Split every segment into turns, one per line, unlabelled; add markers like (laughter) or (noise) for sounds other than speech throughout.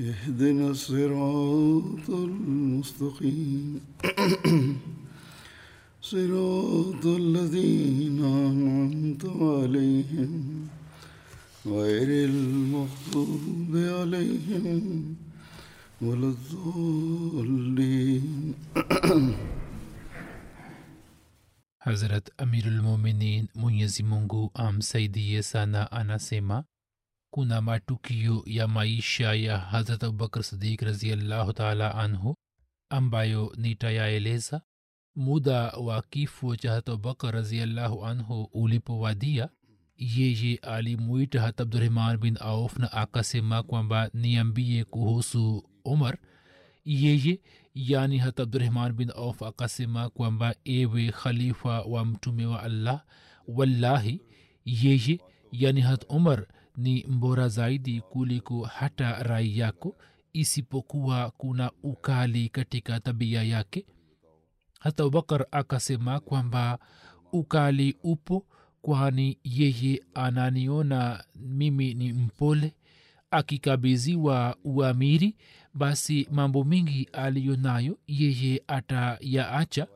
اهدنا الصراط المستقيم. (clears throat) صراط الذين أنعمت عليهم غير المغضوب عليهم ولا الضالين.
حضرت امیر المومنین منیزی آم عام سیدی ثنا أنا سيما kuna matukio ya maisha ya Hazrat abubakr Sadiq raziallahu taala anhu ambayo nitayaeleza. Muda wa kifo cha Hazrat abubakr raziallahu anhu ulipowadia yeye alimuita hat abdurahman bin auf na akasema kwamba niambie kuhusu umar. Yeye yani hat abdurahman bin auf akasema kwamba ewe khalifa wa mtume wa allah wallahi yeye yani hat umar ni mbora zaidi kuliko hata rai yako isipokuwa kuna ukali katika tabia yake. Hata abubakar akasema kwamba ukali upo kwani yeye ananiona mimi ni mpole akikabiziwa uamiri basi mambo mengi aliyo nayo yeye atayaacha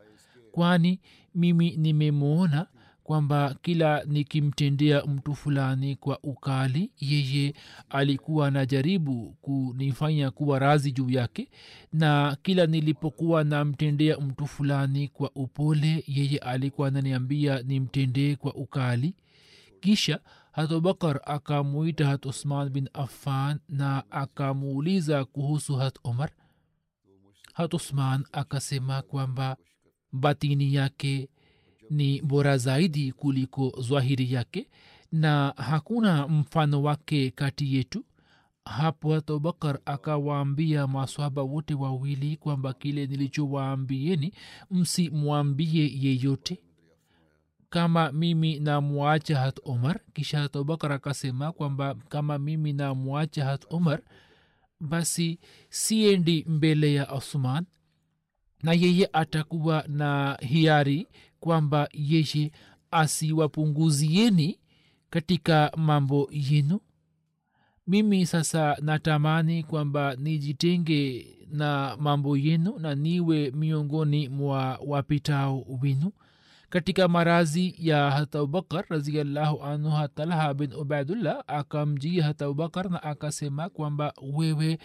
kwani mimi nimemwona kwamba kila nikimtendea mtu fulani kwa ukali yeye alikuwa anajaribu kunifanya kuwa razi juu yake na kila nilipokuwa namtendea mtu fulani kwa upole yeye alikuwa ananiambia nimtendee kwa ukali. Kisha hat abubakar akamuita hat usman bin affan na akamuuliza kuhusu hat umar hat usman akasema kwamba batini yake ni bora zaidi kuliko zwahiri yake na hakuna mfano wake kati yetu. Hapo hata abubakar akawaambia maswaba wote wawili kwamba kile nilichowaambieni msimwambie yeyote. Kama mimi namwacha hat omar kisha hat abubakar akasema kwamba kama mimi namwacha hat omar basi siendi mbele ya osman na yeye atakuwa na hiari kwamba yeye asiwapunguzieni katika mambo yenu. Mimi sasa natamani kwamba nijitenge na mambo yenu na niwe miongoni mwa wapitao winu katika marazi ya hata abubakar raziallahu anhu hatalaha bin ubaidullah akamjia hata abubakar na akasema kwamba wewe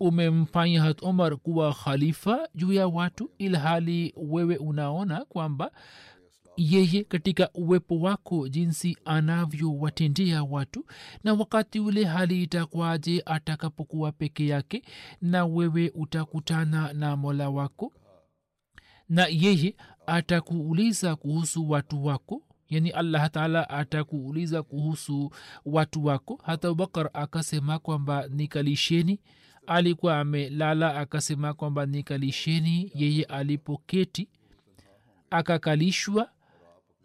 umemfanya hat umar kuwa khalifa juu ya watu ilhali wewe unaona kwamba yeye katika uwepo wako jinsi anavyowatendea watu na wakati ule hali itakwaje atakapokuwa peke yake na wewe utakutana na mola wako? Na yeye atakuuliza kuhusu watu wako? Yani allah taala atakuuliza kuhusu watu wako? Hata abubakar akasema kwamba nikalisheni alikuwa amelala akasema kwamba nikalisheni yeye alipoketi akakalishwa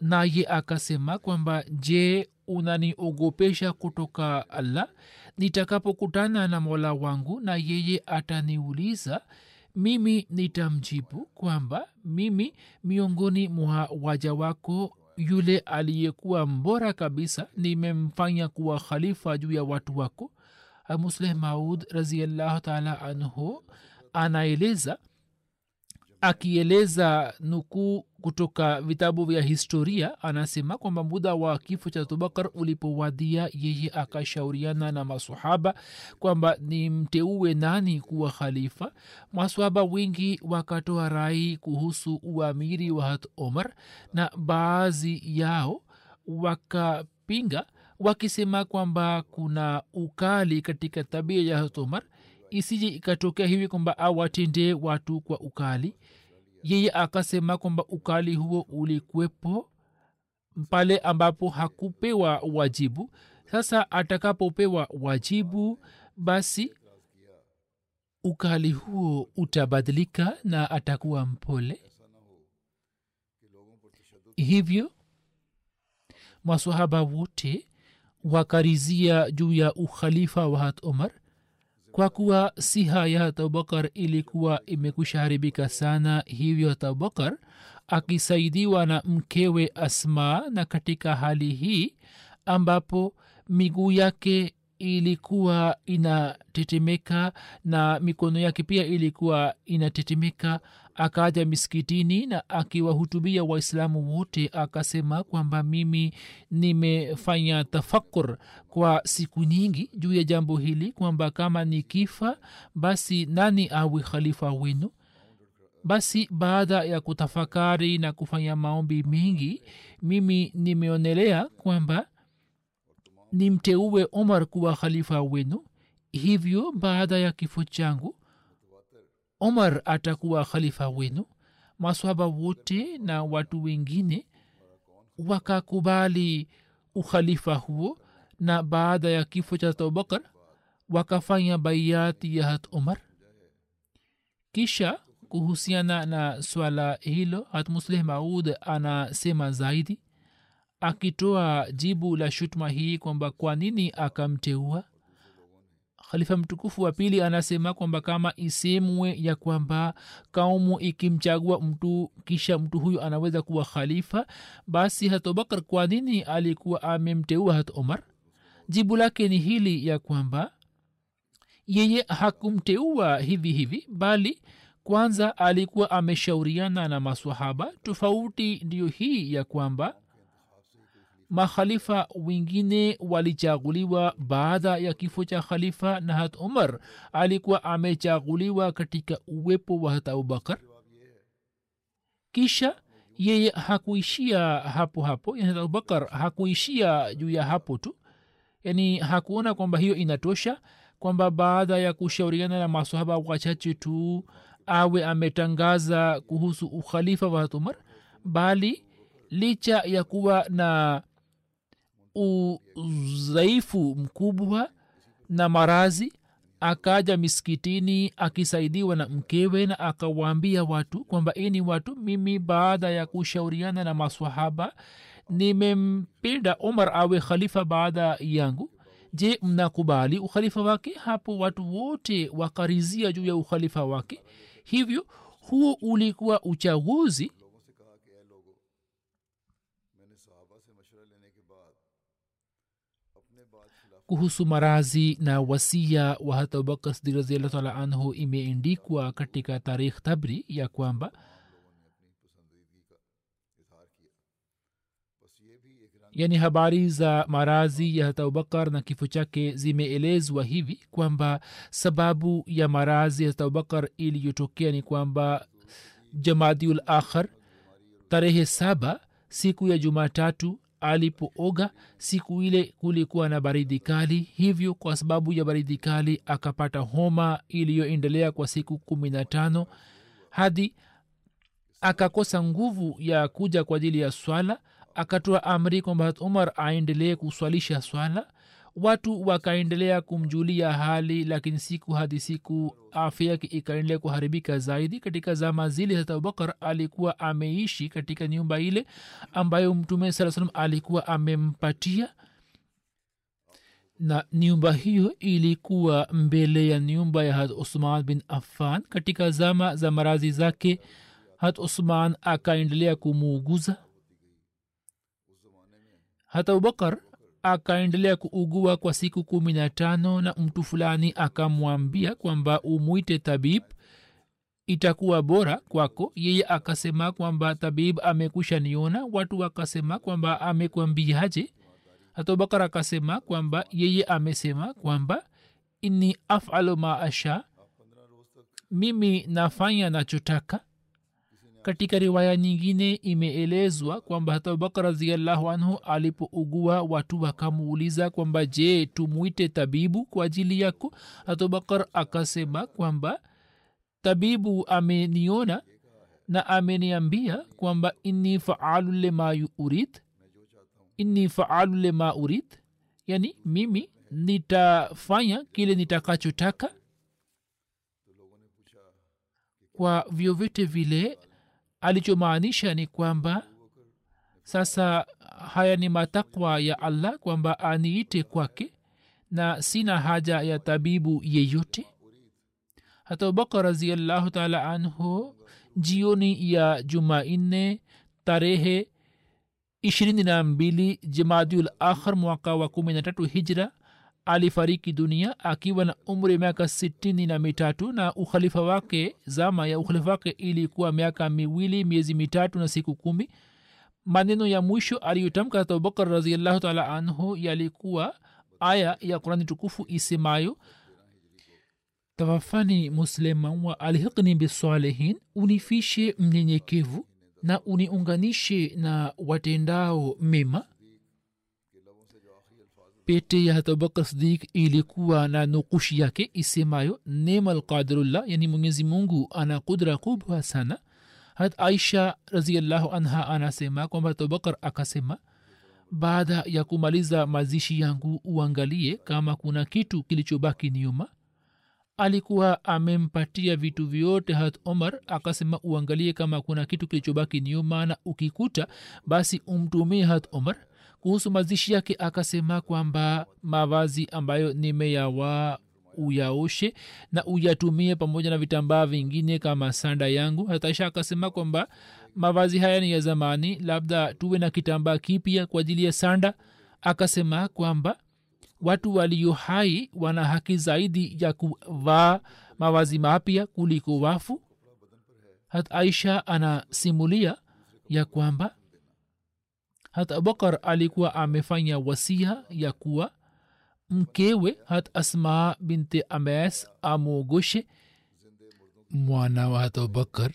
naye akasema kwamba je unaniogopesha kutoka allah? Nitakapokutana na mola wangu na yeye ataniuliza mimi nitamjibu kwamba mimi miongoni mwa waja wako yule aliyekuwa mbora kabisa nimemfanya kuwa khalifa juu ya watu wako musleh maud raziallahu taala anhu anaeleza akieleza nukuu kutoka vitabu vya historia anasema kwamba muda wa kifo cha abubakar ulipowadia yeye akashauriana na masahaba kwamba ni mteue nani kuwa khalifa. Masahaba wengi wakatoa rai kuhusu uamiri wa hat omar na baadhi yao wakapinga wakisema kwamba kuna ukali katika tabia ya hatomar isije ikatokea hivi kwamba awatendee watu kwa ukali. Yeye akasema kwamba ukali huo ulikuwepo pale ambapo hakupewa wajibu. Sasa atakapopewa wajibu basi ukali huo utabadilika na atakuwa mpole. Hivyo masahaba wote wakarizia juu ya ukhalifa wa hat omar kwa kuwa siha ya abubakar ilikuwa imekushaharibika sana. Hivyo abubakar akisaidiwa na mkewe asma na katika hali hii ambapo miguu yake ilikuwa inatetemeka na mikono yake pia ilikuwa inatetemeka akaja misikitini na akiwahutubia waislamu wote akasema kwamba mimi nimefanya tafakur kwa siku nyingi juu ya jambo hili kwamba kama ni kifa basi nani awe khalifa wenu? Basi baada ya kutafakari na kufanya maombi mengi mimi nimeonelea kwamba nimteue omar kuwa khalifa wenu. Hivyo baada ya kifo changu omar atakuwa khalifa wenu. Maswaba wote na watu wengine wakakubali ukhalifa huo na baada ya kifo cha abubakar wakafanya baiati ya hat omar. Kisha kuhusiana na swala hilo hat musleh maud anasema zaidi akitoa jibu la shutuma hii kwamba kwa nini akamteua khalifa mtukufu wa pili anasema kwamba kama isemwe ya kwamba kaumu ikimchagua mtu kisha mtu huyo anaweza kuwa khalifa basi hat abubakar kwa nini alikuwa amemteua hat omar? Jibu lake ni hili ya kwamba yeye hakumteua hivi hivi bali kwanza alikuwa ameshauriana na maswahaba. Tofauti ndiyo hii ya kwamba makhalifa wengine walichaguliwa baada ya kifo cha khalifa na hat umar alikuwa amechaguliwa katika uwepo wa hat abubakar kisha yeye hakuishia hapo hapo yani abubakar hakuishia juu ya hapo tu. Yani hakuona kwamba hiyo inatosha kwamba baada ya kushauriana na masohaba wachache tu awe ametangaza kuhusu ukhalifa wa hat bali licha ya kuwa na udhaifu mkubwa na marazi akaja miskitini akisaidiwa na mkewe na akawaambia watu kwamba ini watu mimi baada ya kushauriana na maswahaba nimempenda omar awe khalifa baada yangu je mnakubali ukhalifa wake hapo watu wote wakarizia juu ya ukhalifa wake hivyo huo ulikuwa uchaguzi kuhusu marazi na wasia wa hata abubakar sdik raziallah taala anhu imeendikwa katika tarikh tabri ya kwamba yani habari za marazi ya hata abubakar na kifo chake zimeelezwa hivi kwamba sababu ya marazi ya hata abubakar iliyotokea ni kwamba jamadiul akhar tarehe saba siku ya jumatatu alipooga siku ile kulikuwa na baridi kali hivyo kwa sababu ya baridi kali akapata homa iliyoendelea kwa siku kumi na tano hadi akakosa nguvu ya kuja kwa ajili ya swala akatoa amri kwamba umar aendelee kuswalisha swala watu wakaendelea kumjulia hali lakini siku hadi siku afya yake ikaendelea kuharibika zaidi. Katika zama zile hata abubakar alikuwa ameishi katika nyumba ile ambayo mtume saa salam alikuwa amempatia. Na nyumba hiyo ilikuwa mbele ya nyumba ya hat usman bin affan. Katika zama za marazi zake hat usman akaendelea kumuuguza. Hata abubakar akaendelea kuugua kwa siku kumi na tano na mtu fulani akamwambia kwamba umwite tabib itakuwa bora kwako. Yeye akasema kwamba tabib amekusha niona. Watu wakasema kwamba amekwambiaje hatobakar akasema kwamba yeye amesema kwamba inni afalu maasha mimi nafanya nachotaka katika riwaya nyingine imeelezwa kwamba hata abubakar raziallahu anhu alipougua watu wakamuuliza kwamba je tumwite tabibu kwa ajili yako? Hata abubakar akasema kwamba tabibu ameniona na ameniambia kwamba inni faalu lema urid inni faalu lema urid yani mimi nitafanya kile nitakachotaka kwa vyovyote vile alichomaanisha ni kwamba sasa haya ni matakwa ya allah kwamba aniite kwake na sina haja ya tabibu yeyote. Hata abubakar raziallahu taala anhu jioni ya jumanne tarehe ishirini na mbili jamaadiul akhir mwaka wa kumi na tatu hijra alifariki dunia akiwa na umri miaka sitini na mitatu na ukhalifa wake zama ya ukhalifa wake ilikuwa miaka miwili miezi mitatu na siku kumi. Maneno ya mwisho aliyotamka hata abubakar raziallahu taala anhu yalikuwa aya ya qurani tukufu isemayo tawafani musliman wa alhiqni bisalihin unifishe mnyenyekevu na uniunganishe na watendao mema pete ya abubakar sdik ilikuwa na nukushi yake isemayo nema lqadirullah yani mwenyezi mungu ana kudra kubwa sana. Hat aisha raziallahu anha anasema kwamba abubakar akasema baada ya kumaliza mazishi yangu uangalie kama kuna kitu kilichobaki nyuma. Alikuwa amempatia vitu vyote hat omar akasema uangalie kama kuna kitu kilichobaki nyuma na ukikuta basi umtumie hat omar kuhusu mazishi yake akasema kwamba mavazi ambayo nimeyawaa uyaoshe na uyatumie pamoja na vitambaa vingine kama sanda yangu. Hataisha akasema kwamba mavazi haya ni ya zamani labda tuwe na kitambaa kipya kwa ajili ya sanda. Akasema kwamba watu walio hai wana haki zaidi ya kuvaa mavazi mapya kuliko wafu. Hat aisha anasimulia ya kwamba hat abubakar alikuwa amefanya wasia ya kuwa mkewe hat asma binti ames amwogoshe mwana wa hat abubakar.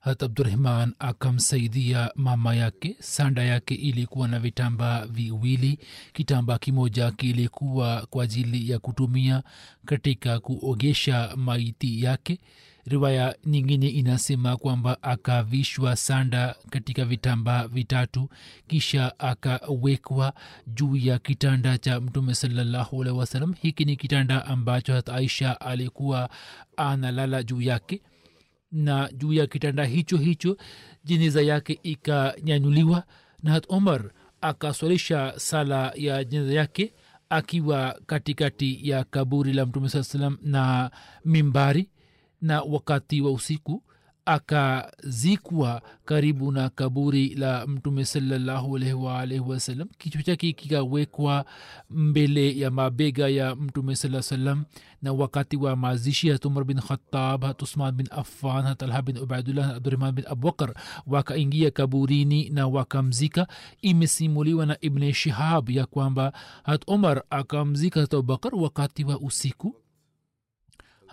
Hat abdurahman akamsaidia mama yake. Sanda yake ilikuwa na vitamba viwili. Kitamba kimoja kilikuwa kwa ajili ya kutumia katika kuogesha maiti yake riwaya nyingine inasema kwamba akavishwa sanda katika vitambaa vitatu kisha akawekwa juu ya kitanda cha mtume salllahualhi wasalam hiki ni kitanda ambacho hat aisha alikuwa analala juu yake na juu ya kitanda hicho hicho jeneza yake ikanyanyuliwa na hat omar akaswalisha sala ya jeneza yake akiwa katikati ya kaburi la mtume saa salam na mimbari na wakati wa usiku akazikwa karibu na kaburi la mtume waalaihi wasallam kichwa chake kikawekwa mbele ya mabega ya mtume saa salam na wakati wa mazishi hat umar bin khatab hat usman bin affan hat alha bin ubaidullah hat abdurahman bin abubakar wakaingia kaburini na wakamzika. Imesimuliwa na ibne shihab ya kwamba hat umar akamzika hat abubakar wakati wa usiku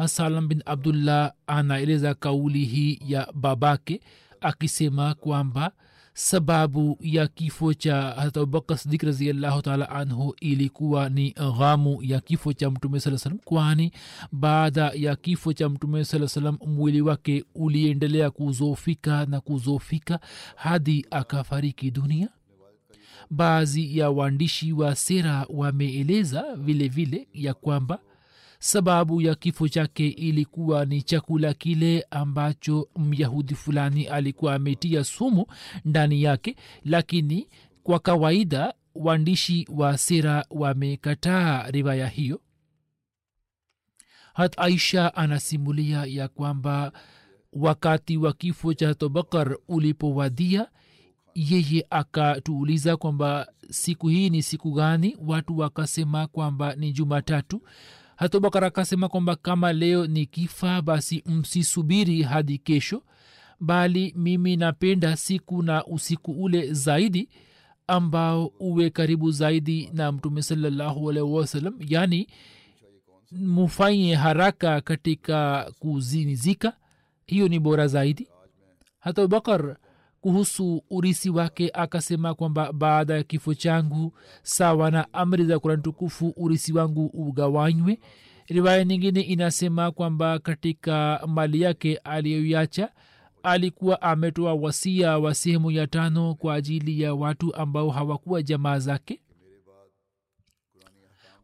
hasalam bin abdullah anaeleza kauli hii ya babake akisema kwamba sababu ya kifo cha harat abubakar sidik raziallahu taala anhu ilikuwa ni ghamu ya kifo cha mtume saa salam kwani baada ya kifo cha mtume saa salam mwili wake uliendelea kuzofika na kuzofika hadi akafariki dunia. Baadhi ya waandishi wa sera wameeleza vile vile ya kwamba sababu ya kifo chake ilikuwa ni chakula kile ambacho myahudi fulani alikuwa ametia sumu ndani yake lakini kwa kawaida waandishi wa sera wamekataa riwaya hiyo. Hat aisha anasimulia ya kwamba wakati wa kifo cha tobakar ulipowadia yeye akatuuliza kwamba siku hii ni siku gani? Watu wakasema kwamba ni jumatatu hatubakar akasema kwamba kama leo ni kifa basi msisubiri hadi kesho bali mimi napenda siku na usiku ule zaidi ambao uwe karibu zaidi na mtume salallahu alaihi wasallam yani mufanye haraka katika kuzinizika. Hiyo ni bora zaidi. Hata abubakar kuhusu urisi wake akasema kwamba baada ya kifo changu sawa na amri za kurani tukufu urisi wangu ugawanywe. Riwaya nyingine inasema kwamba katika mali yake aliyoiacha alikuwa ametoa wasia wa sehemu ya tano kwa ajili ya watu ambao hawakuwa jamaa zake.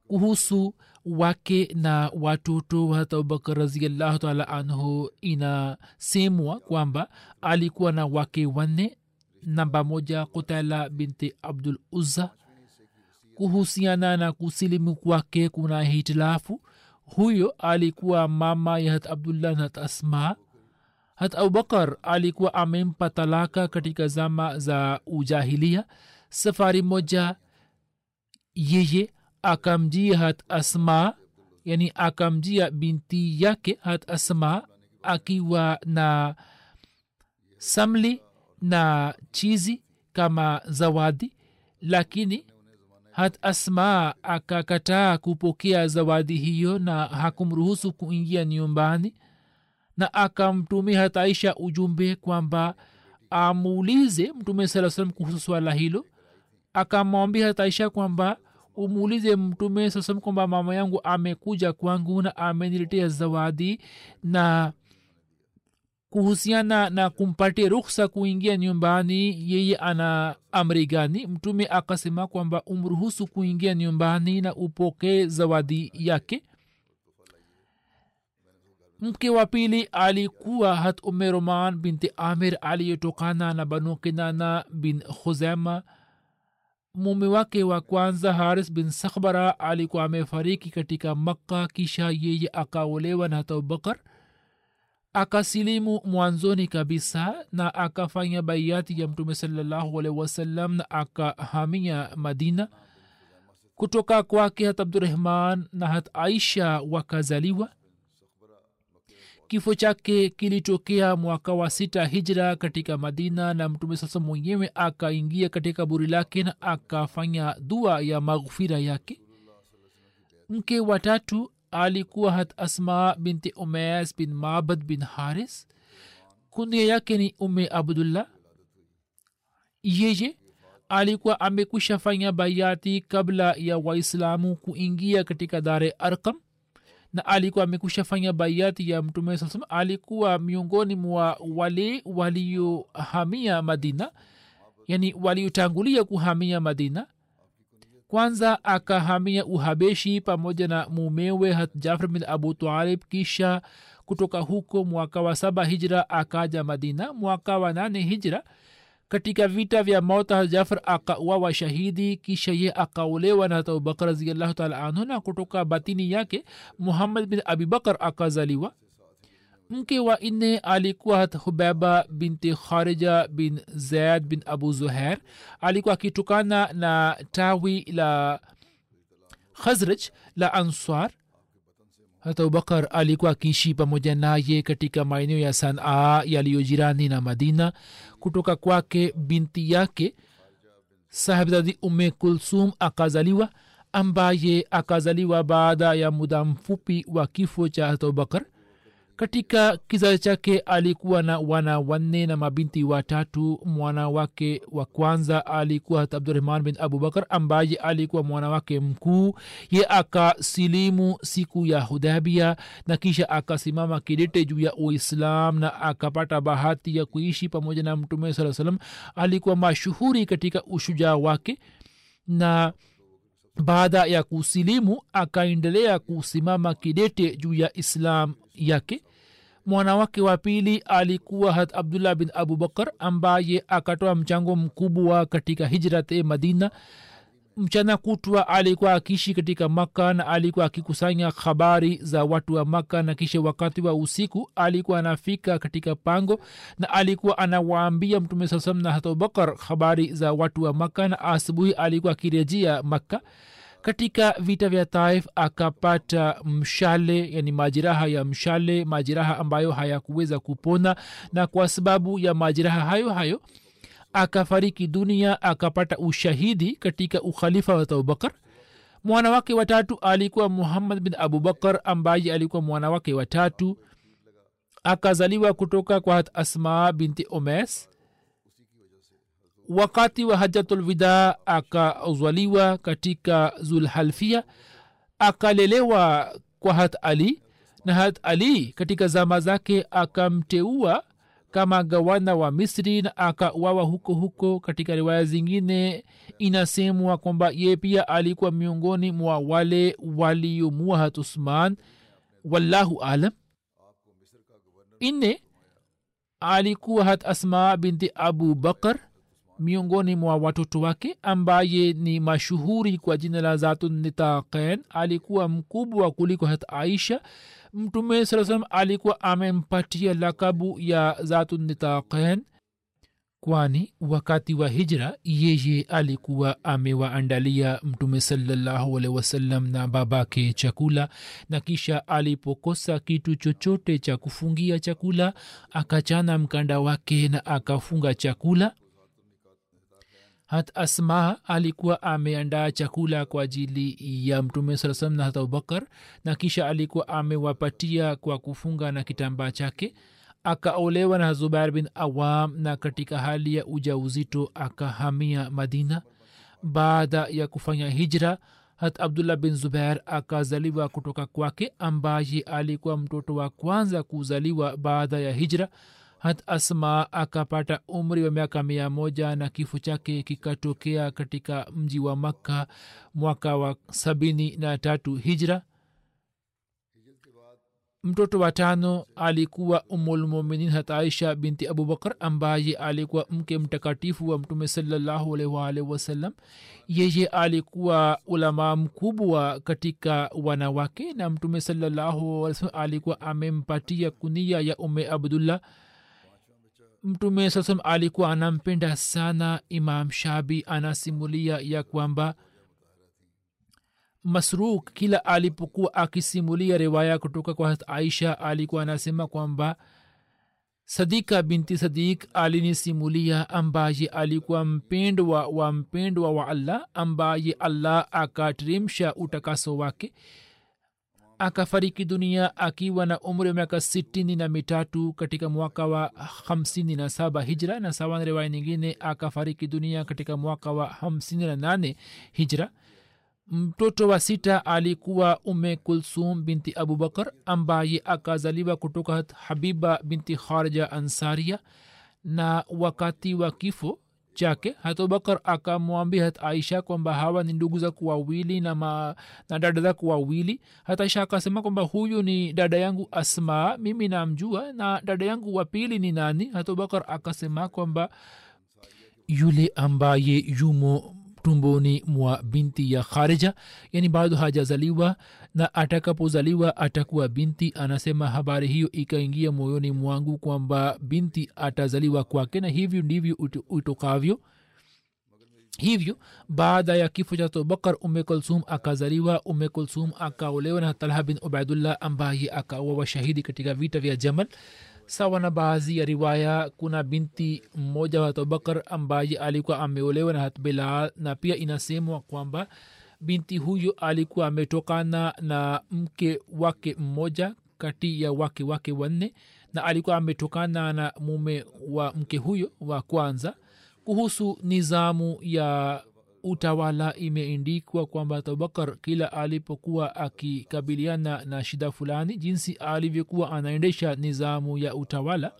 Kuhusu wake na watoto hata abubakar raziallahu taala anhu inasemwa kwamba alikuwa na wake wanne. Namba moja kutala binti abdul uzza. Kuhusiana na kusilimu kwake kuna hitilafu. Huyo alikuwa mama ya hat abdullah na hat asma. Hat abubakar alikuwa amempa talaka katika zama za ujahilia. Safari moja yeye akamjia hat asma yani akamjia binti yake hat asma akiwa na samli na chizi kama zawadi lakini hat asma akakataa kupokea zawadi hiyo na hakumruhusu kuingia nyumbani na akamtumia hat aisha ujumbe kwamba amuulize mtume saa salam kuhusu swala hilo. Akamwambia hat aisha kwamba umuulize mtume sasam kwamba mama yangu amekuja kwangu na ameniletea zawadi na kuhusiana na kumpatia ruhsa kuingia nyumbani yeye ana amri gani? Mtume akasema kwamba umruhusu kuingia nyumbani na upokee zawadi yake. Mke wa pili alikuwa hat ume roman binti amir aliyetokana na banu kinana bin khuzema mume wake wa kwanza haris bin sakhbara alikuwa amefariki katika makka kisha yeye akaolewa na hata abubakar akasilimu mwanzoni kabisa na akafanya baiati ya mtume salallahu alaihi wasallam na akahamia madina. Kutoka kwake hat abdurahman na hat aisha wakazaliwa kifo chake kilitokea mwaka wa sita hijra katika madina na mtume sasa mwenyewe akaingia katika buri lake na akafanya dua ya maghfira yake. Mke watatu alikuwa hat asma binti umayas bin mabad bin haris. Kunia yake ni ume abdullah. Yeye alikuwa amekwisha fanya bayati kabla ya waislamu kuingia katika dare arkam na alikuwa amekusha fanya baiati ya mtume saa alikuwa miongoni mwa wale waliohamia madina yani waliotangulia kuhamia madina. Kwanza akahamia uhabeshi pamoja na mumewe jafar bin abu talib kisha kutoka huko mwaka wa saba hijra akaja madina. Mwaka wa nane hijra katika vita vya mauta jafar akauawa shahidi kisha ye akaolewa na abubakar raziallahu taala anhu na kutoka batini yake muhammad bin abibakar akazaliwa. Mke wa nne alikuwa hubeba binti kharija bin zaid bin abu zuhair. Alikuwa akitokana na tawi la khazraj la answar hata abubakar alikuwa akiishi pamoja naye katika maeneo ya sanaa yaliyojirani na madina kutoka kwake binti yake sahibzadi ume kulsum akazaliwa ambaye akazaliwa baada ya muda mfupi wa kifo cha hata abubakar katika kizazi chake alikuwa na wana wanne na mabinti watatu. Mwana wake wa kwanza alikuwa hat abdurahman bin abubakar ambaye alikuwa mwana wake mkuu. Ye akasilimu siku ya hudabia na kisha akasimama kidete juu ya uislam na akapata bahati ya kuishi pamoja na mtume saa salam alikuwa mashuhuri katika ushujaa wake na baada ya kusilimu akaendelea kusimama kidete juu ya islam yake mwanawake wa pili alikuwa hat abdullah bin abubakar ambaye akatoa mchango mkubwa katika hijrate madina. Mchana kutwa alikuwa akiishi katika makka na alikuwa akikusanya habari za watu wa makka na kisha wakati wa usiku alikuwa anafika katika pango na alikuwa anawaambia mtume saa salam na hata abubakar habari za watu wa makka na asubuhi alikuwa akirejea makka katika vita vya taif akapata mshale yani majeraha ya mshale majeraha ambayo hayakuweza kupona. Na kwa sababu ya majeraha hayo hayo akafariki dunia akapata ushahidi katika ukhalifa wa abubakar mwana wake watatu alikuwa muhammad bin abubakar ambaye alikuwa mwana wake watatu akazaliwa kutoka kwa asmaa asma binti omes wakati wa hajatulwida akazwaliwa katika zulhalfia akalelewa kwa hat ali na hat ali katika zama zake akamteua kama gawana wa misri na akauawa huko huko. Katika riwaya zingine inasemwa kwamba ye pia alikuwa miongoni mwa wale waliomua hat usman. Wallahu alam. Ine alikuwa hat asma binti abu bakar miongoni mwa watoto wake ambaye ni mashuhuri kwa jina la zatunitaqen alikuwa mkubwa kuliko hat aisha. Mtume saa salam alikuwa amempatia lakabu ya zatunitaqen kwani wakati wa hijra yeye alikuwa amewaandalia mtume salllahualhi wasallam na babake chakula na kisha alipokosa kitu chochote cha kufungia chakula akachana mkanda wake na akafunga chakula hat asma alikuwa ameandaa chakula kwa ajili ya mtume saa na hat abubakar na kisha alikuwa amewapatia kwa kufunga na kitambaa chake akaolewa na zubair bin awam na katika hali ya ujauzito akahamia madina. Baada ya kufanya hijra hat abdullah bin zubair akazaliwa kutoka kwake ambaye alikuwa mtoto wa kwanza kuzaliwa baada ya hijra hat asma akapata umri wa miaka mia moja na kifo chake kikatokea katika mji wa makka mwaka wa sabini na tatu hijra. Mtoto wa tano alikuwa umulmuminin hat aisha binti abubakar ambaye alikuwa mke mtakatifu wa mtume salallahu alwalh wasallam. Yeye alikuwa ulamaa mkubwa katika wanawake na mtume salallahu alikuwa amempatia kunia ya ume abdullah mtume saa salam alikuwa anampenda sana imam shabi anasimulia ya kwamba masruk kila alipokuwa akisimulia riwaya kutoka kwa aisha alikuwa anasema kwamba sadika binti sadik alinisimulia ambaye alikuwa mpendwa wa mpendwa wa allah ambaye allah akateremsha utakaso wake akafariki dunia akiwa na umri wa miaka sitini na mitatu katika mwaka wa hamsini na saba hijra na sawa na riwaya nyingine akafariki dunia katika mwaka wa hamsini na nane hijra. Mtoto wa sita alikuwa ume kulsum binti abubakar ambaye akazaliwa kutoka habiba binti kharja ansaria na wakati wa kifo chake hatubakar akamwambia hat aisha kwamba hawa ni ndugu zaku wawili na, ma, na dada zaku wawili. Hata aisha akasema kwamba huyu ni dada yangu asma mimi namjua na dada yangu wa pili ni nani? Hatubakar akasema kwamba yule ambaye yumo tumboni mwa binti ya kharija. Yani bado hajazaliwa na atakapozaliwa atakuwa binti. Anasema habari hiyo ikaingia moyoni mwangu kwamba binti atazaliwa kwake na hivyo ndivyo itokavyo hivyo baada ya kifo cha abubakar ume kulsum akazaliwa. Ume kulsum akaolewa na talha bin ubaidullah ambaye akawa washahidi katika vita vya jamal sawa na baadhi ya riwaya kuna binti mmoja wa abubakar ambaye alikuwa ameolewa na hatbilal na pia inasemwa kwamba binti huyo alikuwa ametokana na mke wake mmoja kati ya wake wake wanne na alikuwa ametokana na mume wa mke huyo wa kwanza. Kuhusu nizamu ya utawala imeindikwa kwamba abubakar kila alipokuwa akikabiliana na shida fulani jinsi alivyokuwa anaendesha nizamu ya utawala.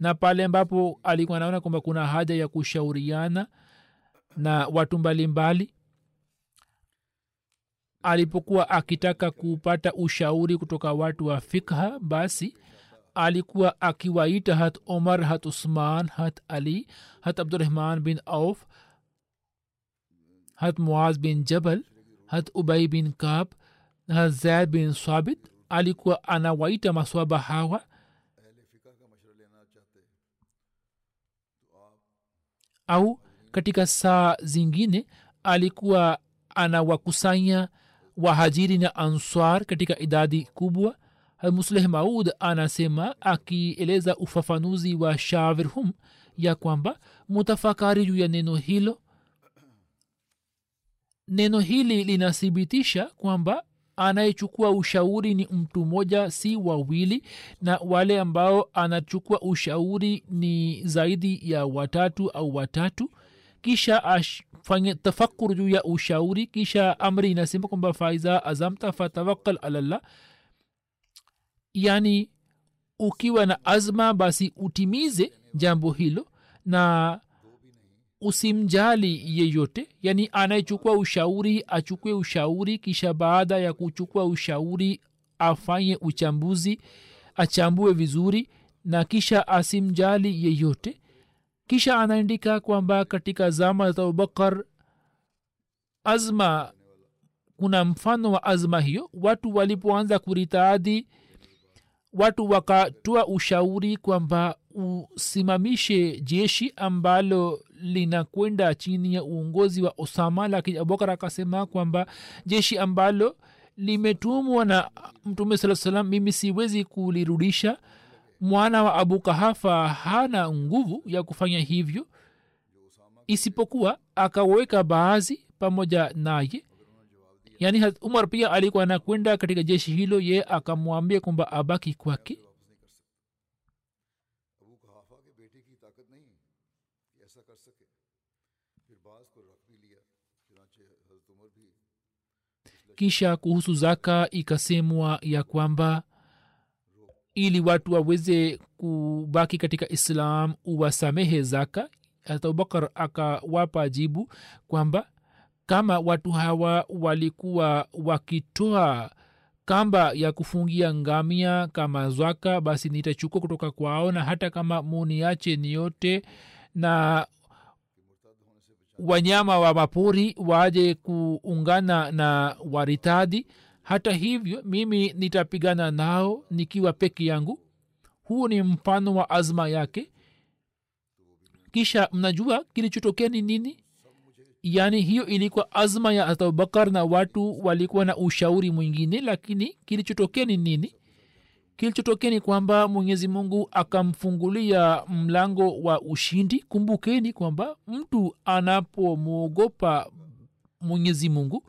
Na pale ambapo alikuwa anaona kwamba kuna haja ya kushauriana na watu mbalimbali alipokuwa akitaka kupata ushauri kutoka watu wa fikha basi alikuwa akiwaita hat omar hat usman hat ali hat abdurahman bin auf hat muaz bin jabal hat ubai bin kab بن zaid bin sabit alikuwa anawaita maswaba hawa au katika saa zingine alikuwa anawakusanya wahajiri na answar katika idadi kubwa musleh maud anasema akieleza ufafanuzi wa shavirhum ya kwamba mutafakari juu ya neno hilo neno hili linathibitisha kwamba anayechukua ushauri ni mtu mmoja si wawili na wale ambao anachukua ushauri ni zaidi ya watatu au watatu. Kisha afanye tafakur juu ya ushauri kisha amri inasema kwamba faiza azamta fatawakal alallah yani ukiwa na azma basi utimize jambo hilo na usimjali yeyote. Yani anayechukua ushauri achukue ushauri kisha baada ya kuchukua ushauri afanye uchambuzi achambue vizuri na kisha asimjali yeyote. Kisha anaandika kwamba katika zama za abubakar azma kuna mfano wa azma hiyo. Watu walipoanza kuritaadhi watu wakatoa ushauri kwamba usimamishe jeshi ambalo linakwenda chini ya uongozi wa osama lakini abubakar akasema kwamba jeshi ambalo limetumwa na mtume saa salam mimi siwezi kulirudisha. Mwana wa abu kahafa hana nguvu ya kufanya hivyo isipokuwa akaweka baadhi pamoja naye. Yaani umar pia alikuwa anakwenda katika jeshi hilo ye akamwambia kwamba abaki kwake kisha kuhusu zaka ikasemwa ya kwamba ili watu waweze kubaki katika islam uwasamehe zaka. Hata abubakar akawapa jibu kwamba kama watu hawa walikuwa wakitoa kamba ya kufungia ngamia kama zwaka basi nitachukua kutoka kwao na hata kama muniache ni yote na wanyama wa mapori waje kuungana na waritadi. Hata hivyo mimi nitapigana nao nikiwa peke yangu. Huu ni mfano wa azma yake. Kisha mnajua kilichotokea ni nini? Yaani hiyo ilikuwa azma ya abubakar na watu walikuwa na ushauri mwingine lakini kilichotokea ni nini kilichotokea ni kwamba mwenyezi mungu akamfungulia mlango wa ushindi. Kumbukeni kwamba mtu anapomwogopa mwenyezi mungu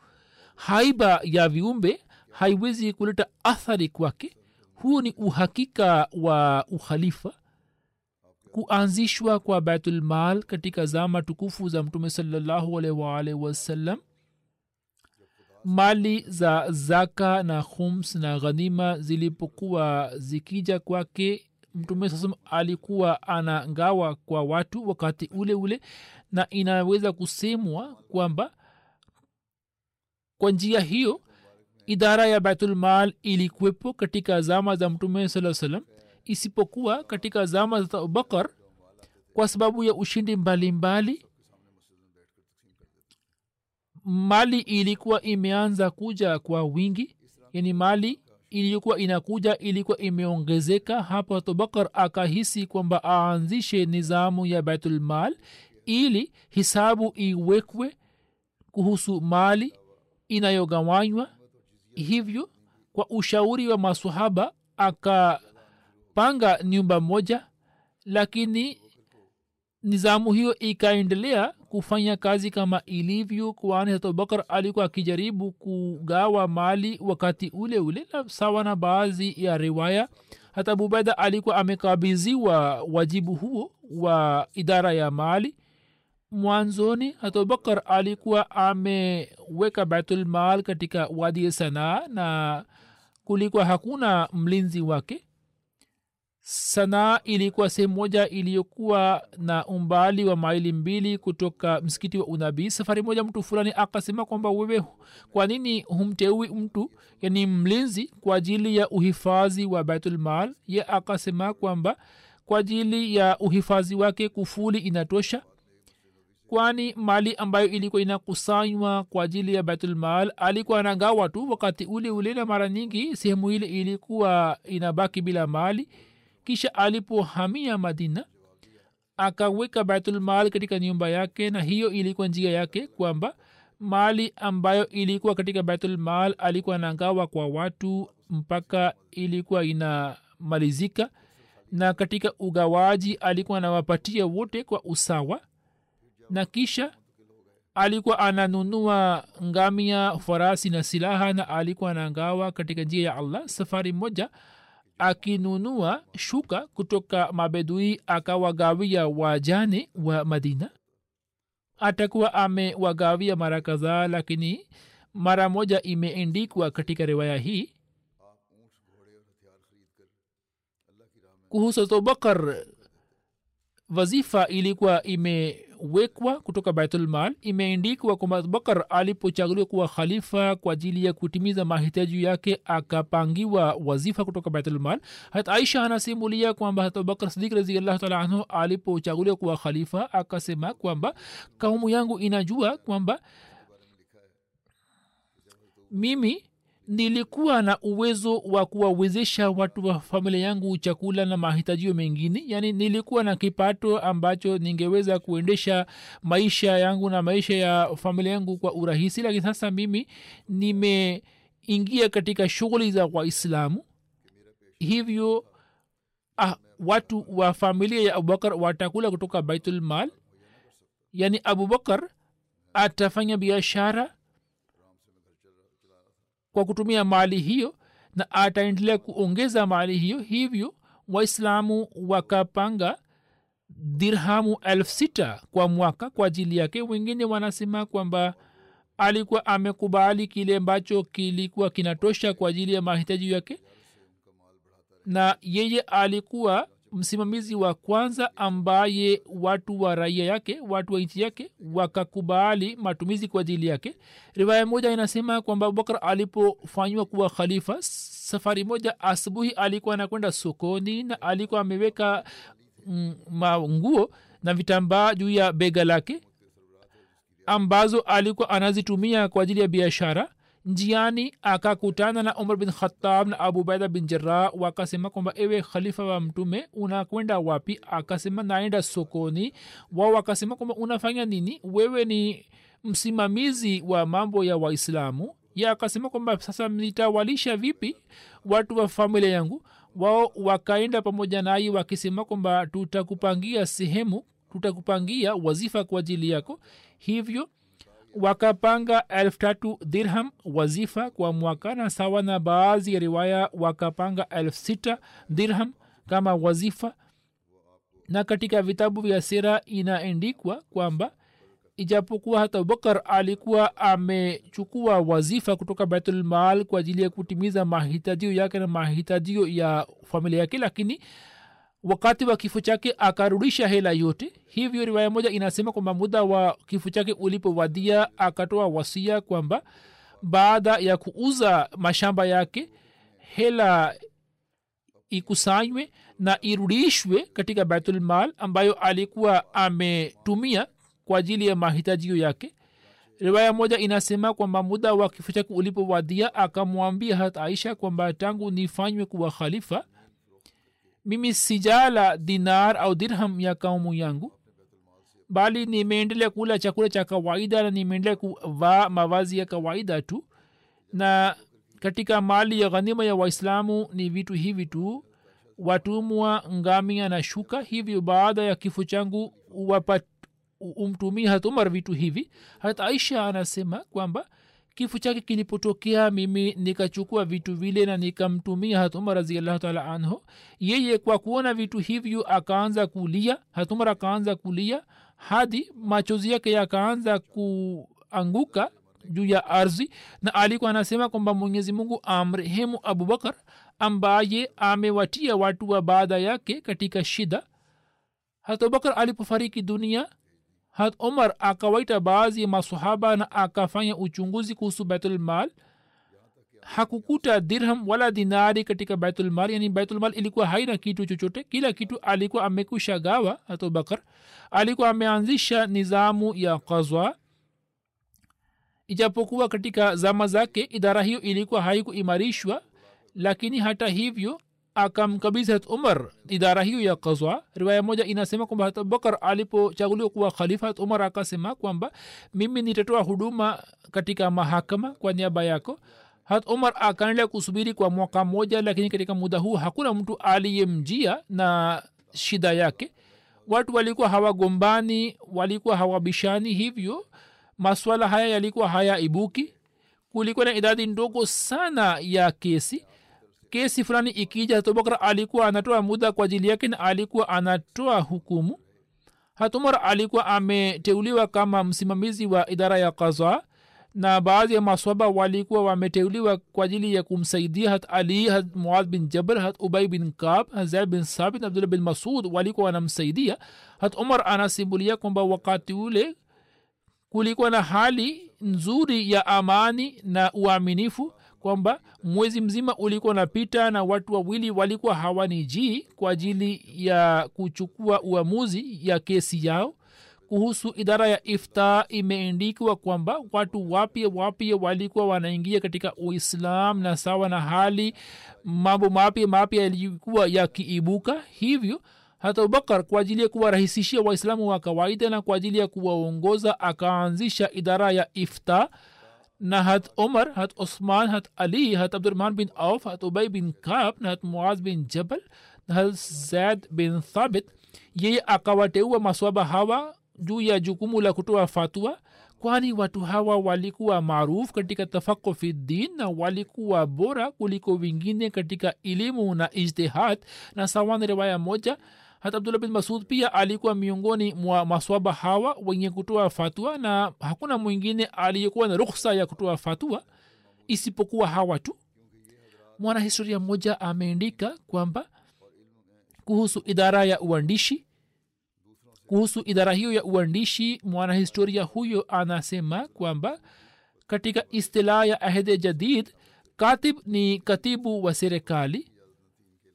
haiba ya viumbe haiwezi kuleta athari kwake. Huu ni uhakika wa ukhalifa. Kuanzishwa kwa baitulmal katika zama tukufu za mtume waalihi wasallam mali za zaka na khums na ghanima zilipokuwa zikija kwake mtume sasam alikuwa anagawa kwa watu wakati ule ule na inaweza kusemwa kwamba kwa njia hiyo idara ya baitulmal ilikuwepo katika zama za mtume saa salam isipokuwa katika zama za abubakar kwa sababu ya ushindi mbalimbali mbali, mali ilikuwa imeanza kuja kwa wingi yani mali iliyokuwa inakuja ilikuwa imeongezeka. Hapo abubakar akahisi kwamba aanzishe nizamu ya baitulmal ili hisabu iwekwe kuhusu mali inayogawanywa. Hivyo kwa ushauri wa masahaba akapanga nyumba moja lakini nizamu hiyo ikaendelea kufanya kazi kama ilivyo kwani hata abubakar alikuwa akijaribu kugawa mali wakati ule ule na sawa na baadhi ya riwaya hata abubaida alikuwa amekabiziwa wajibu huo wa idara ya mali. Mwanzoni hata abubakar alikuwa ameweka baitulmal katika wadi sanaa na kulikuwa hakuna mlinzi wake sanaa ilikuwa sehemu moja iliyokuwa na umbali wa maili mbili kutoka msikiti wa unabii. Safari moja mtu fulani akasema kwamba wewe kwa nini humteui mtu yani mlinzi kwa ajili ya uhifadhi wa baitulmal ye akasema kwamba kwa ajili ya uhifadhi wake kufuli inatosha kwani mali ambayo ilikuwa inakusanywa kwa ajili ya baitulmal alikuwa anagawa tu wakati ule ule na mara nyingi sehemu ile ilikuwa inabaki bila mali kisha alipohamia madina akaweka baitulmal katika nyumba yake na hiyo ilikuwa njia yake kwamba mali ambayo ilikuwa katika baitulmal alikuwa anagawa kwa watu mpaka ilikuwa inamalizika na katika ugawaji alikuwa anawapatia wote kwa usawa na kisha alikuwa ananunua ngamia farasi na silaha na alikuwa anagawa katika njia ya allah safari moja akinunua shuka kutoka mabedui akawagawia wajane wa madina? Atakuwa amewagawia mara kadhaa lakini mara moja imeendikwa katika riwaya hii kuhusu abubakar wazifa ilikuwa imewekwa kutoka baitulmal imeendikwa kwamba abubakar alipochaguliwa kuwa khalifa kwa ajili ya kutimiza mahitaji yake akapangiwa wazifa kutoka baitulmal hat aisha anasimulia kwamba hat abubakar sidik raziallahu taala anhu alipochaguliwa kuwa khalifa akasema kwamba kaumu yangu inajua kwamba mimi nilikuwa na uwezo wa kuwawezesha watu wa familia yangu chakula na mahitajio mengine. Yaani nilikuwa na kipato ambacho ningeweza kuendesha maisha yangu na maisha ya familia yangu kwa urahisi. Lakini sasa mimi nimeingia katika shughuli za waislamu. Hivyo ah, watu wa familia ya abubakar watakula kutoka baitulmal yaani abubakar atafanya biashara kwa kutumia mali hiyo na ataendelea kuongeza mali hiyo. Hivyo waislamu wakapanga dirhamu elfu sita kwa mwaka kwa ajili yake. Wengine wanasema kwamba alikuwa amekubali kile ambacho kilikuwa kinatosha kwa ajili ya mahitaji yake na yeye alikuwa msimamizi wa kwanza ambaye watu wa raia yake watu wa nchi yake wakakubali matumizi kwa ajili yake. Riwaya moja inasema kwamba abubakar alipofanywa kuwa khalifa safari moja asubuhi alikuwa anakwenda sokoni na alikuwa ameweka mm, manguo na vitambaa juu ya bega lake ambazo alikuwa anazitumia kwa ajili ya biashara njiani akakutana na umar bin khatab na abubaida bin jarah wakasema kwamba ewe khalifa wa mtume unakwenda wapi? Akasema naenda sokoni. Wao wakasema kwamba unafanya nini? Wewe ni msimamizi wa mambo ya waislamu. Ya akasema kwamba sasa nitawalisha vipi watu wa familia yangu? Wao wakaenda pamoja naye wakisema kwamba tutakupangia sehemu tutakupangia wazifa kwa ajili yako. Hivyo wakapanga elfu tatu dirham wazifa kwa mwaka na sawa na baadhi ya riwaya wakapanga elfu sita dirham kama wazifa. Na katika vitabu vya sira inaendikwa kwamba ijapokuwa hata abubakar alikuwa amechukua wazifa kutoka baitulmaal kwa ajili ya kutimiza mahitajio yake na mahitajio ya familia yake lakini wakati wa kifo chake akarudisha hela yote. Hivyo riwaya moja inasema kwamba muda wa kifo chake ulipowadia akatoa wasia kwamba baada ya kuuza mashamba yake hela ikusanywe na irudishwe katika baitulmal ambayo alikuwa ametumia kwa ajili ya mahitajio yake. Riwaya moja inasema kwamba muda wa kifo chake ulipowadia akamwambia hata aisha kwamba tangu nifanywe kuwa khalifa mimi sijala dinar au dirham ya kaumu yangu bali nimeendelea kula chakula cha kawaida na nimeendelea kuvaa mavazi ya kawaida tu. Na katika mali ya ghanima ya waislamu ni vitu hivi tu. Watumwa ngamia na shuka hivyo baada ya kifo changu wapat umtumia hatumar vitu hivi. Hata aisha anasema kwamba kifo chake kilipotokea mimi nikachukua vitu vile na nikamtumia hatuma raziallahu taala anhu. Yeye kwa kuona vitu hivyo akaanza kulia hatumar akaanza kulia hadi machozi yake yakaanza kuanguka juu ya ardhi na alikuwa anasema kwamba mwenyezi mungu amrehemu abubakar ambaye amewatia watu wa baada yake katika shida. Hata abubakar alipofariki dunia hat umar akawaita baadhi ya masahaba na akafanya uchunguzi kuhusu baitulmal hakukuta dirham wala dinari katika baitulmal yani baitulmal ilikuwa haina kitu chochote. Kila kitu alikuwa amekusha gawa hat abubakar alikuwa ameanzisha nizamu ya kazwa ijapokuwa katika zama zake idara hiyo ilikuwa haikuimarishwa lakini hata hivyo akamkabidhi umar idara hiyo ya kazwa riwaya moja inasema kwamba hat abubakar alipochaguliwa kuwa khalifa hat umar akasema kwamba mimi nitatoa huduma katika mahakama kwa niaba yako. Hat umar akaendelea kusubiri kwa mwaka mmoja lakini katika muda huu hakuna mtu aliyemjia na shida yake. Watu walikuwa hawagombani walikuwa hawabishani hivyo maswala haya yalikuwa hayaibuki. Kulikuwa na idadi ndogo sana ya kesi kesi fulani ikija hatubakar alikuwa anatoa muda kwa ajili yake na alikuwa anatoa hukumu. Hatumar alikuwa ameteuliwa kama msimamizi wa idara ya kaza na baadhi ya maswaba walikuwa wameteuliwa kwa ajili ya kumsaidia hat ali hat muad bin jabr hat ubai bin kab hat bin sabit abdullah bin masud walikuwa wanamsaidia. Hat umar anasimulia kwamba wakati ule kulikuwa na hali nzuri ya amani na uaminifu kwamba mwezi mzima ulikuwa unapita na watu wawili walikuwa hawanijii kwa ajili ya kuchukua uamuzi ya kesi yao. Kuhusu idara ya ifta imeendikwa kwamba watu wapya wapya walikuwa wanaingia katika uislam na sawa na hali mambo mapya mapya yalikuwa yakiibuka. Hivyo hata abubakar kwa ajili ya kuwarahisishia waislamu wa kawaida na kwa ajili ya kuwaongoza akaanzisha idara ya ifta na hat umar hat osman hat ali hat abdurrahman bin auf hat ubay bin kab na hat muaz bin jabal na hat zaid bin thabit. Yeye akawateua maswaba hawa juu ya jukumu la kutoa fatua kwani watu hawa walikuwa maarufu katika tafako fi din na walikuwa bora kuliko wengine katika elimu na ijtihad. Na sawa riwaya moja hata abdullah bin masud pia alikuwa miongoni mwa maswaba hawa wenye kutoa fatua na hakuna mwingine aliyekuwa na rukhsa ya kutoa fatua isipokuwa hawa tu. Mwanahistoria mmoja ameandika kwamba kuhusu idara ya uandishi kuhusu idara hiyo ya uandishi mwanahistoria huyo anasema kwamba katika istilah ya ahde jadid katib ni katibu wa serikali.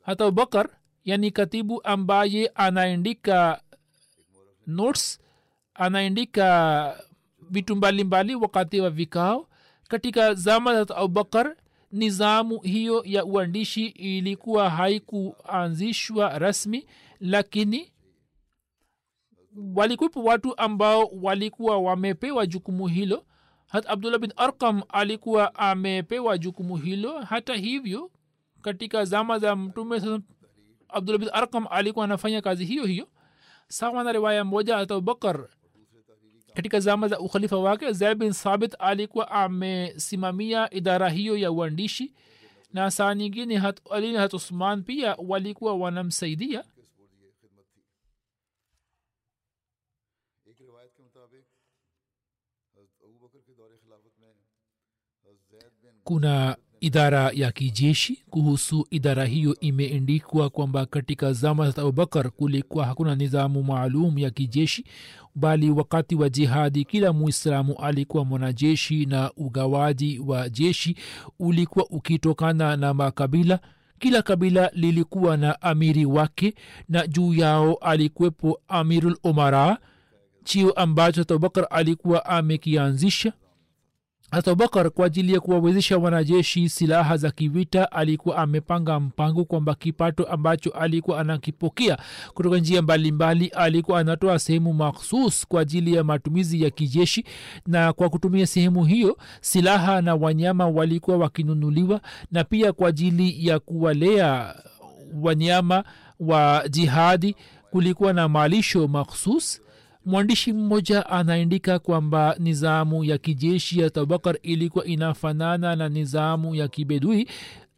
Hata abubakar yani katibu ambaye anaandika notes anaandika vitu mbalimbali wakati wa vikao katika zama za abubakar nizamu hiyo ya uandishi ilikuwa haikuanzishwa rasmi lakini walikuwepo watu ambao walikuwa wamepewa jukumu hilo. Hata abdullah bin arkam alikuwa amepewa jukumu hilo. Hata hivyo katika zama za mtume abdulabid arkam alikuwa anafanya kazi hiyo hiyo sawa na riwaya moja abubakar katika zama za ukhalifa wake zaid bin sabit alikuwa amesimamia idara hiyo ya uandishi na saa nyingine hat, ali na hat usman pia walikuwa wanamsaidia. Kuna idara ya kijeshi kuhusu idara hiyo imeendikwa kwamba katika zama za abubakar kulikuwa hakuna nidhamu maalum ya kijeshi bali wakati wa jihadi kila muislamu alikuwa mwanajeshi na ugawaji wa jeshi ulikuwa ukitokana na makabila. Kila kabila lilikuwa na amiri wake na juu yao alikuwepo amirul umara chio ambacho abubakar alikuwa amekianzisha abubakar kwa ajili ya kuwawezesha wanajeshi silaha za kivita alikuwa amepanga mpango kwamba kipato ambacho alikuwa anakipokea kutoka njia mbalimbali alikuwa anatoa sehemu makhsus kwa ajili ya matumizi ya kijeshi. Na kwa kutumia sehemu hiyo silaha na wanyama walikuwa wakinunuliwa na pia kwa ajili ya kuwalea wanyama wa jihadi kulikuwa na malisho makhsus mwandishi mmoja anaandika kwamba nizamu ya kijeshi ya abubakar ilikuwa inafanana na nizamu ya kibedui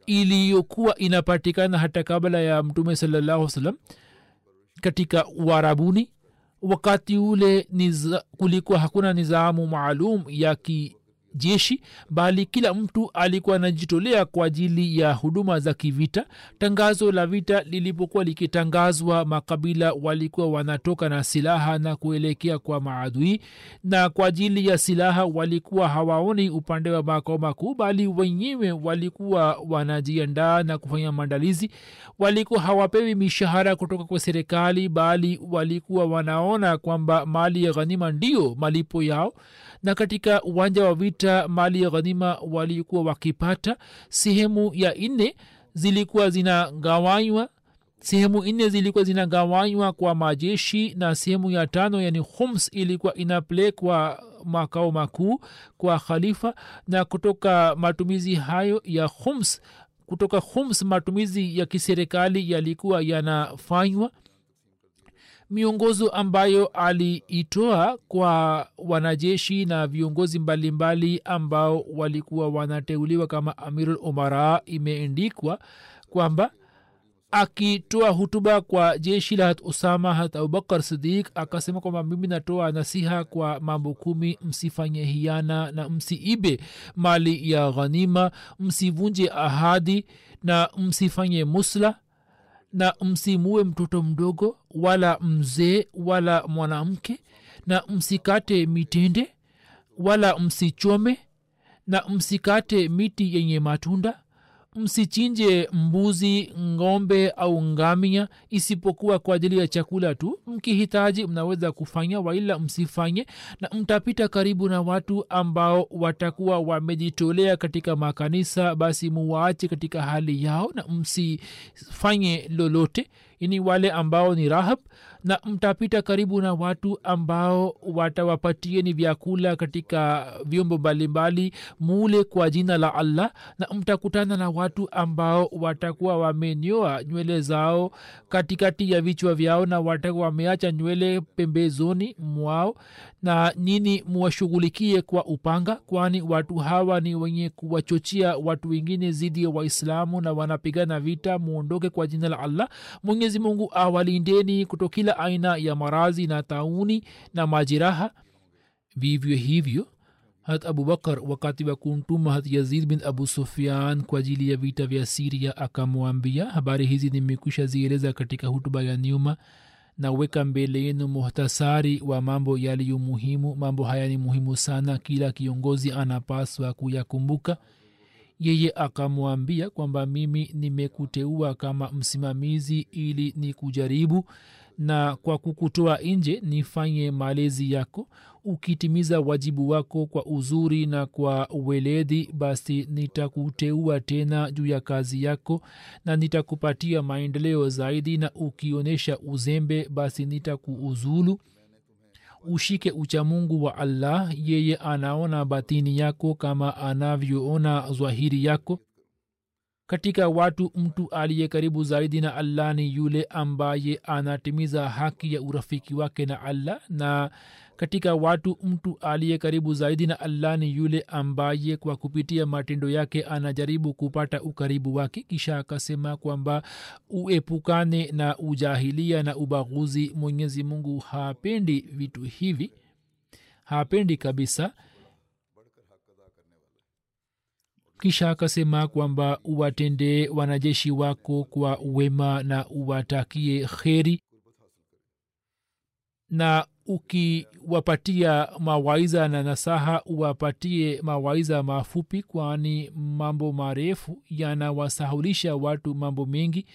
iliyokuwa inapatikana hata kabla ya mtume salallahu salam katika uarabuni. Wakati ule niza, kulikuwa hakuna nizamu maalum ya kijeshi bali kila mtu alikuwa anajitolea kwa ajili ya huduma za kivita. Tangazo la vita lilipokuwa likitangazwa makabila walikuwa wanatoka na silaha na kuelekea kwa maadui na kwa ajili ya silaha walikuwa hawaoni upande wa makao makuu bali wenyewe walikuwa wanajiandaa na kufanya maandalizi. Walikuwa hawapewi mishahara kutoka kwa serikali bali walikuwa wanaona kwamba mali ya ghanima ndio malipo yao na katika uwanja wa vita mali ya ghanima walikuwa wakipata. Sehemu ya nne zilikuwa zinagawanywa. Sehemu nne zilikuwa zinagawanywa kwa majeshi na sehemu ya tano yani hums ilikuwa inapelekwa makao makuu kwa khalifa. Na kutoka matumizi hayo ya hums kutoka hums matumizi ya kiserikali yalikuwa yanafanywa miongozo ambayo aliitoa kwa wanajeshi na viongozi mbalimbali ambao walikuwa wanateuliwa kama amirul umara imeendikwa kwamba akitoa hutuba kwa jeshi la usama hat abubakar sidik akasema kwamba mimi natoa nasiha kwa mambo kumi msifanye hiana na msiibe mali ya ghanima msivunje ahadi na msifanye musla na msimue mtoto mdogo wala mzee wala mwanamke na msikate mitende wala msichome na msikate miti yenye matunda msichinje mbuzi ng'ombe au ngamia isipokuwa kwa ajili ya chakula tu. Mkihitaji mnaweza kufanya waila msifanye na mtapita karibu na watu ambao watakuwa wamejitolea katika makanisa basi muwaache katika hali yao na msifanye lolote. Ini wale ambao ni rahab na mtapita karibu na watu ambao watawapatieni vyakula katika vyombo mbalimbali mule kwa jina la allah na mtakutana na watu ambao watakuwa wamenyoa nywele zao katikati ya vichwa vyao na watakuwa wameacha nywele pembezoni mwao na nini muwashughulikie kwa upanga kwani watu hawa ni wenye kuwachochea watu wengine zidi ya waislamu na wanapigana vita muondoke kwa jina la allah. Mwenyezi mungu awalindeni kuto kila aina ya marazi na tauni na majiraha vivyo hivyo hat abubakar wakati wa kuntuma hat yazid bin abu sufian kwa ajili ya vita vya siria akamwambia habari hizi nimekwisha zieleza katika hutuba ya nyuma naweka mbele yenu muhtasari wa mambo yaliyo muhimu. Mambo haya ni muhimu sana. Kila kiongozi anapaswa kuyakumbuka. Yeye akamwambia kwamba mimi nimekuteua kama msimamizi ili ni kujaribu na kwa kukutoa nje nifanye malezi yako ukitimiza wajibu wako kwa uzuri na kwa weledi basi nitakuteua tena juu ya kazi yako na nitakupatia maendeleo zaidi na ukionyesha uzembe basi nitakuuzulu. Ushike uchamungu wa allah yeye anaona batini yako kama anavyoona zwahiri yako. Katika watu mtu aliye karibu zaidi na allah ni yule ambaye anatimiza haki ya urafiki wake na allah na katika watu mtu aliye karibu zaidi na allah ni yule ambaye kwa kupitia matendo yake anajaribu kupata ukaribu wake. Kisha akasema kwamba uepukane na ujahilia na ubaguzi mwenyezi mungu hapendi vitu hivi hapendi kabisa. Kisha akasema kwamba uwatendee wanajeshi wako kwa wema na uwatakie kheri. Na ukiwapatia mawaiza na nasaha uwapatie mawaiza mafupi kwani mambo marefu yanawasahulisha watu mambo mengi.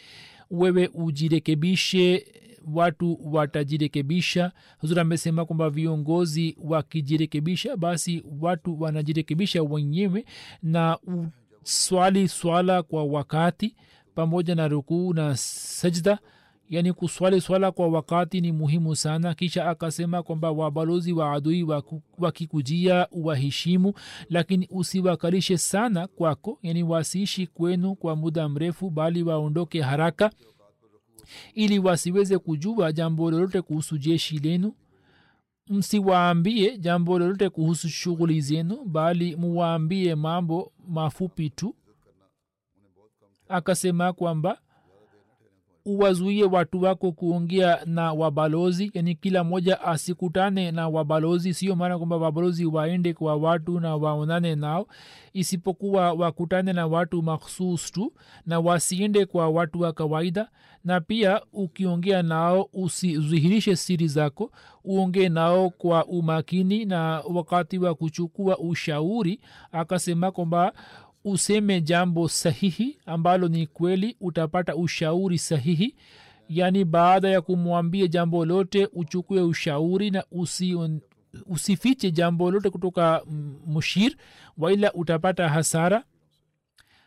Wewe ujirekebishe watu watajirekebisha. Huzuri amesema kwamba viongozi wakijirekebisha basi watu wanajirekebisha wenyewe na swali swala kwa wakati pamoja na rukuu na sajda yaani kuswali swala kwa wakati ni muhimu sana. Kisha akasema kwamba wabalozi wa adui wakikujia uwaheshimu lakini usiwakalishe sana kwako. Yani wasiishi kwenu kwa muda mrefu bali waondoke haraka ili wasiweze kujua jambo lolote kuhusu jeshi lenu. Msiwaambie jambo lolote kuhusu shughuli zenu bali muwaambie mambo mafupi tu. Akasema kwamba uwazuie watu wako kuongea na wabalozi yani kila mmoja asikutane na wabalozi. Sio maana kwamba wabalozi waende kwa watu na waonane nao isipokuwa wakutane na watu makhsus tu na wasiende kwa watu wa kawaida. Na pia ukiongea nao usizihirishe siri zako uongee nao kwa umakini. Na wakati wa kuchukua ushauri akasema kwamba useme jambo sahihi ambalo ni kweli utapata ushauri sahihi. Yaani baada ya kumwambia jambo lote uchukue ushauri na usi, usifiche jambo lote kutoka mushir waila utapata hasara.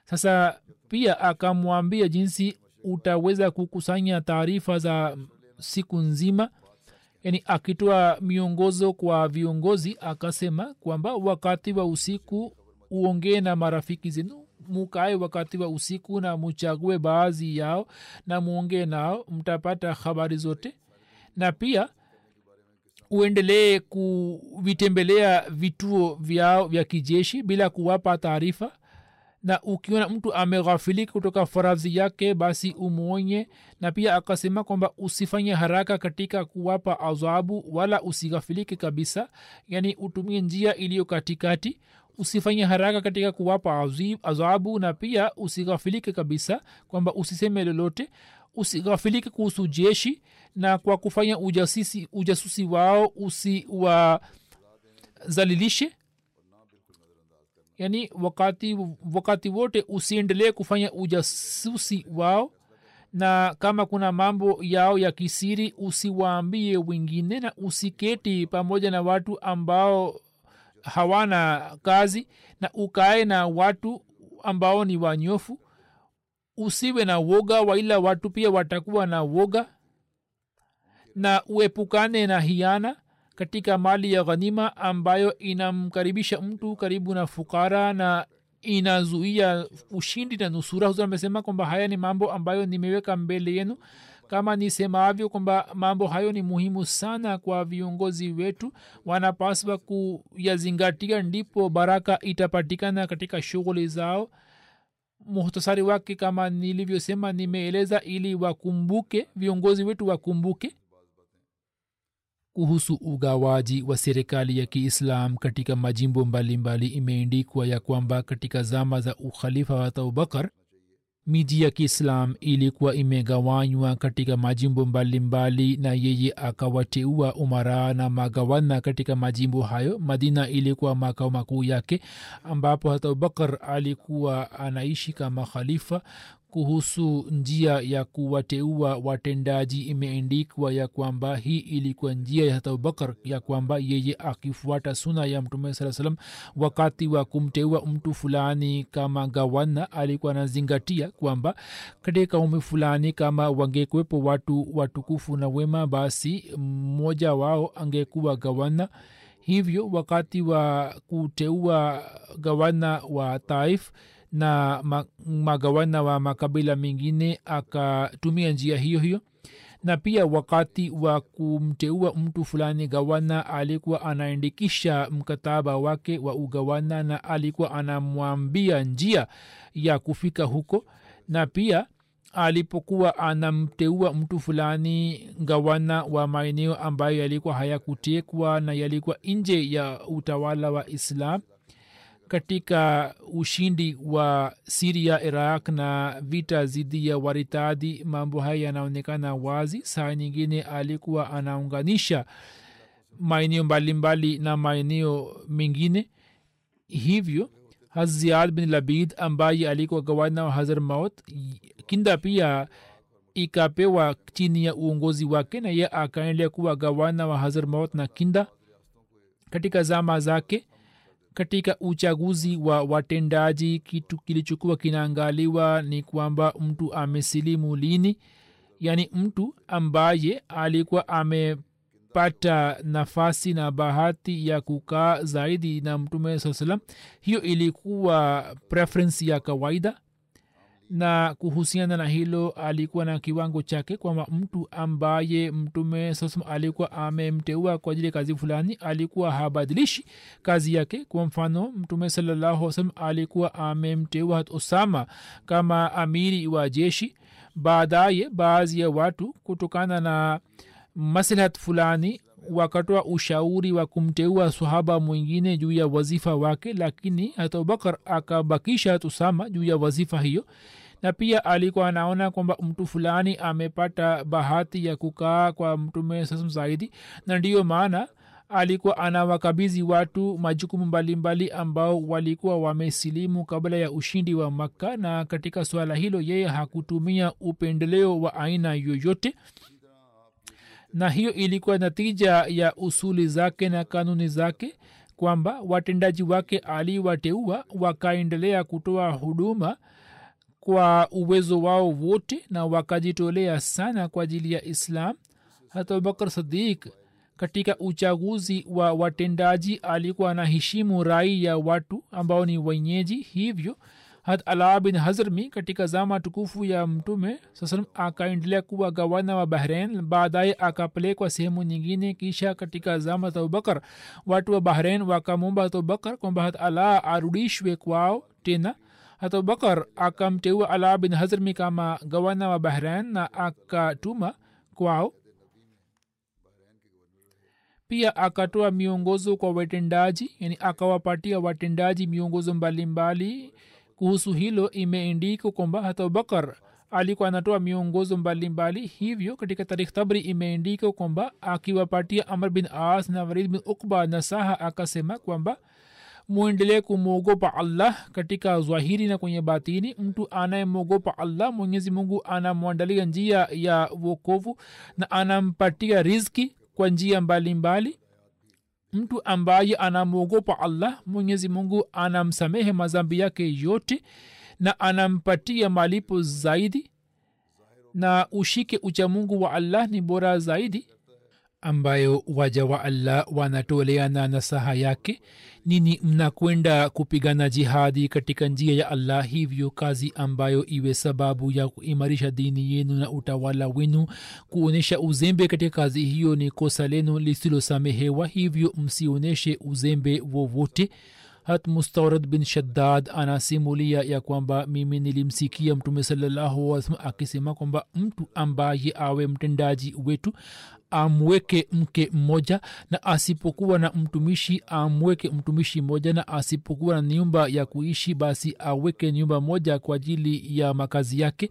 Sasa pia akamwambia jinsi utaweza kukusanya taarifa za siku nzima. Yani akitoa miongozo kwa viongozi akasema kwamba wakati wa usiku uongee na marafiki zenu mukae wakati wa usiku na muchague baadhi yao na muongee nao mtapata habari zote. Na pia uendelee kuvitembelea vituo vyao vya kijeshi bila kuwapa taarifa. Na ukiona mtu ameghafilika kutoka faradhi yake basi umwonye. Na pia akasema kwamba usifanye haraka katika kuwapa adhabu wala usighafilike kabisa. Yani utumie njia iliyo katikati usifanye haraka katika kuwapa adhabu na pia usighafilike kabisa kwamba usiseme lolote usighafilike kuhusu jeshi na kwa kufanya ujasisi, ujasusi wao usiwazalilishe. Yani wakati wakati wote usiendelee kufanya ujasusi wao na kama kuna mambo yao ya kisiri usiwaambie wengine na usiketi pamoja na watu ambao hawana kazi na ukae na watu ambao ni wanyofu usiwe na woga waila watu pia watakuwa na woga na uepukane na hiana katika mali ya ghanima ambayo inamkaribisha mtu karibu na fukara na inazuia ushindi na nusura. Huzur amesema kwamba haya ni mambo ambayo nimeweka mbele yenu kama nisemavyo kwamba mambo hayo ni muhimu sana kwa viongozi wetu wanapaswa kuyazingatia ndipo baraka itapatikana katika shughuli zao. Muhtasari wake kama nilivyosema nimeeleza ili wakumbuke viongozi wetu wakumbuke kuhusu ugawaji wa serikali ya kiislam katika majimbo mbalimbali. Imeendikwa ya kwamba katika zama za ukhalifa wa abubakar miji ya kiislam ilikuwa imegawanywa katika majimbo mbalimbali na yeye akawateua umara na magawana katika majimbo hayo. Madina ilikuwa makao makuu yake ambapo hata abubakar alikuwa anaishi kama khalifa kuhusu njia ya kuwateua watendaji imeendikwa ya kwamba hii ilikuwa njia ya abubakar ya kwamba yeye akifuata suna ya mtume saa salam wakati wa kumteua mtu fulani kama gawana alikuwa anazingatia kwamba katika umi fulani kama wangekuwepo watu watukufu na wema basi mmoja wao angekuwa gawana hivyo wakati wa kuteua gawana wa taif na magawana wa makabila mengine akatumia njia hiyo hiyo. Na pia wakati wa kumteua mtu fulani gawana alikuwa anaandikisha mkataba wake wa ugawana na alikuwa anamwambia njia ya kufika huko. Na pia alipokuwa anamteua mtu fulani gawana wa maeneo ambayo yalikuwa hayakutekwa na yalikuwa nje ya utawala wa islam katika ushindi wa siria iraq na vita zidi ya waritadi mambo haya yanaonekana wazi. Saa nyingine alikuwa anaunganisha maeneo mbalimbali na maeneo mengine. Hivyo haziad bin labid ambaye alikuwa gavana wa hazar maut kinda pia ikapewa chini ya uongozi wake na ye akaendelea kuwa gavana wa hazar maut na kinda. Katika zama zake katika uchaguzi wa watendaji kitu kilichokuwa kinaangaliwa ni kwamba mtu amesilimu lini yaani mtu ambaye alikuwa amepata nafasi na bahati ya kukaa zaidi na mtume saa salam hiyo ilikuwa preference ya kawaida na kuhusiana na hilo alikuwa na kiwango chake kwamba mtu ambaye mtume sasam alikuwa amemteua kwa ajili ya kazi fulani alikuwa habadilishi kazi yake. Kwa mfano mtume salallahu salam alikuwa amemteua hat usama kama amiri wa jeshi. Baadaye baadhi ya watu kutokana na maslahat fulani wakatoa ushauri wa kumteua sahaba mwingine juu ya wazifa wake lakini hata abubakar akabakisha tusama juu ya wazifa hiyo. Na pia alikuwa anaona kwamba mtu fulani amepata bahati ya kukaa kwa mtume sasam zaidi na ndiyo maana alikuwa anawakabizi watu majukumu mbalimbali ambao walikuwa wamesilimu kabla ya ushindi wa makka. Na katika suala hilo yeye hakutumia upendeleo wa aina yoyote na hiyo ilikuwa natija ya usuli zake na kanuni zake kwamba watendaji wake aliwateua wakaendelea kutoa huduma kwa uwezo wao wote na wakajitolea sana kwa ajili ya islam. Hata abubakar sadiq katika uchaguzi wa watendaji alikuwa anaheshimu rai ya watu ambao ni wenyeji hivyo hat ala bin hazrmi katika zama tukufu ya mtume sasalam akaendelea kuwa gavana wa bahrain baadaye akapelekwa sehemu nyingine kisha katika zama za abubakar. Watu wa bahrain wakamwomba hat abubakar kwamba hat ala arudishwe kwao tena. Hat abubakar akamteua ala bin hazrmi kama gavana wa bahrain na akatuma kwao. Pia akatoa miongozo kwa watendaji yani akawapatia watendaji miongozo mbalimbali kuhusu hilo imeendikwa kwamba hata abubakar alikuwa anatoa miongozo mbalimbali hivyo katika tarikh tabri imeendikwa kwamba akiwapatia amr bin as na warid bin ukba nasaha akasema kwamba mwendelee kumwogopa allah katika zwahiri na kwenye batini. Mtu anayemwogopa allah mwenyezi mungu anamwandalia njia ya wokovu na anampatia rizki kwa njia mbalimbali mtu ambaye anamwogopa allah mwenyezi mungu anamsamehe mazambi yake yote na anampatia malipo zaidi na ushike uchamungu wa allah ni bora zaidi ambayo waja wa allah wanatoleana nasaha yake? Nini mnakwenda kupigana jihadi katika njia ya allah hivyo kazi ambayo iwe sababu ya kuimarisha dini yenu na utawala wenu? Kuonyesha uzembe katika kazi hiyo ni kosa lenu lisilosamehewa hivyo msionyeshe uzembe wowote hat mustaurad bin shaddad anasimulia ya kwamba mimi nilimsikia mtume salallahu akisema kwamba mtu ambaye awe mtendaji wetu amweke mke mmoja na asipokuwa na mtumishi amweke mtumishi mmoja na asipokuwa na nyumba ya kuishi basi aweke nyumba moja kwa ajili ya makazi yake.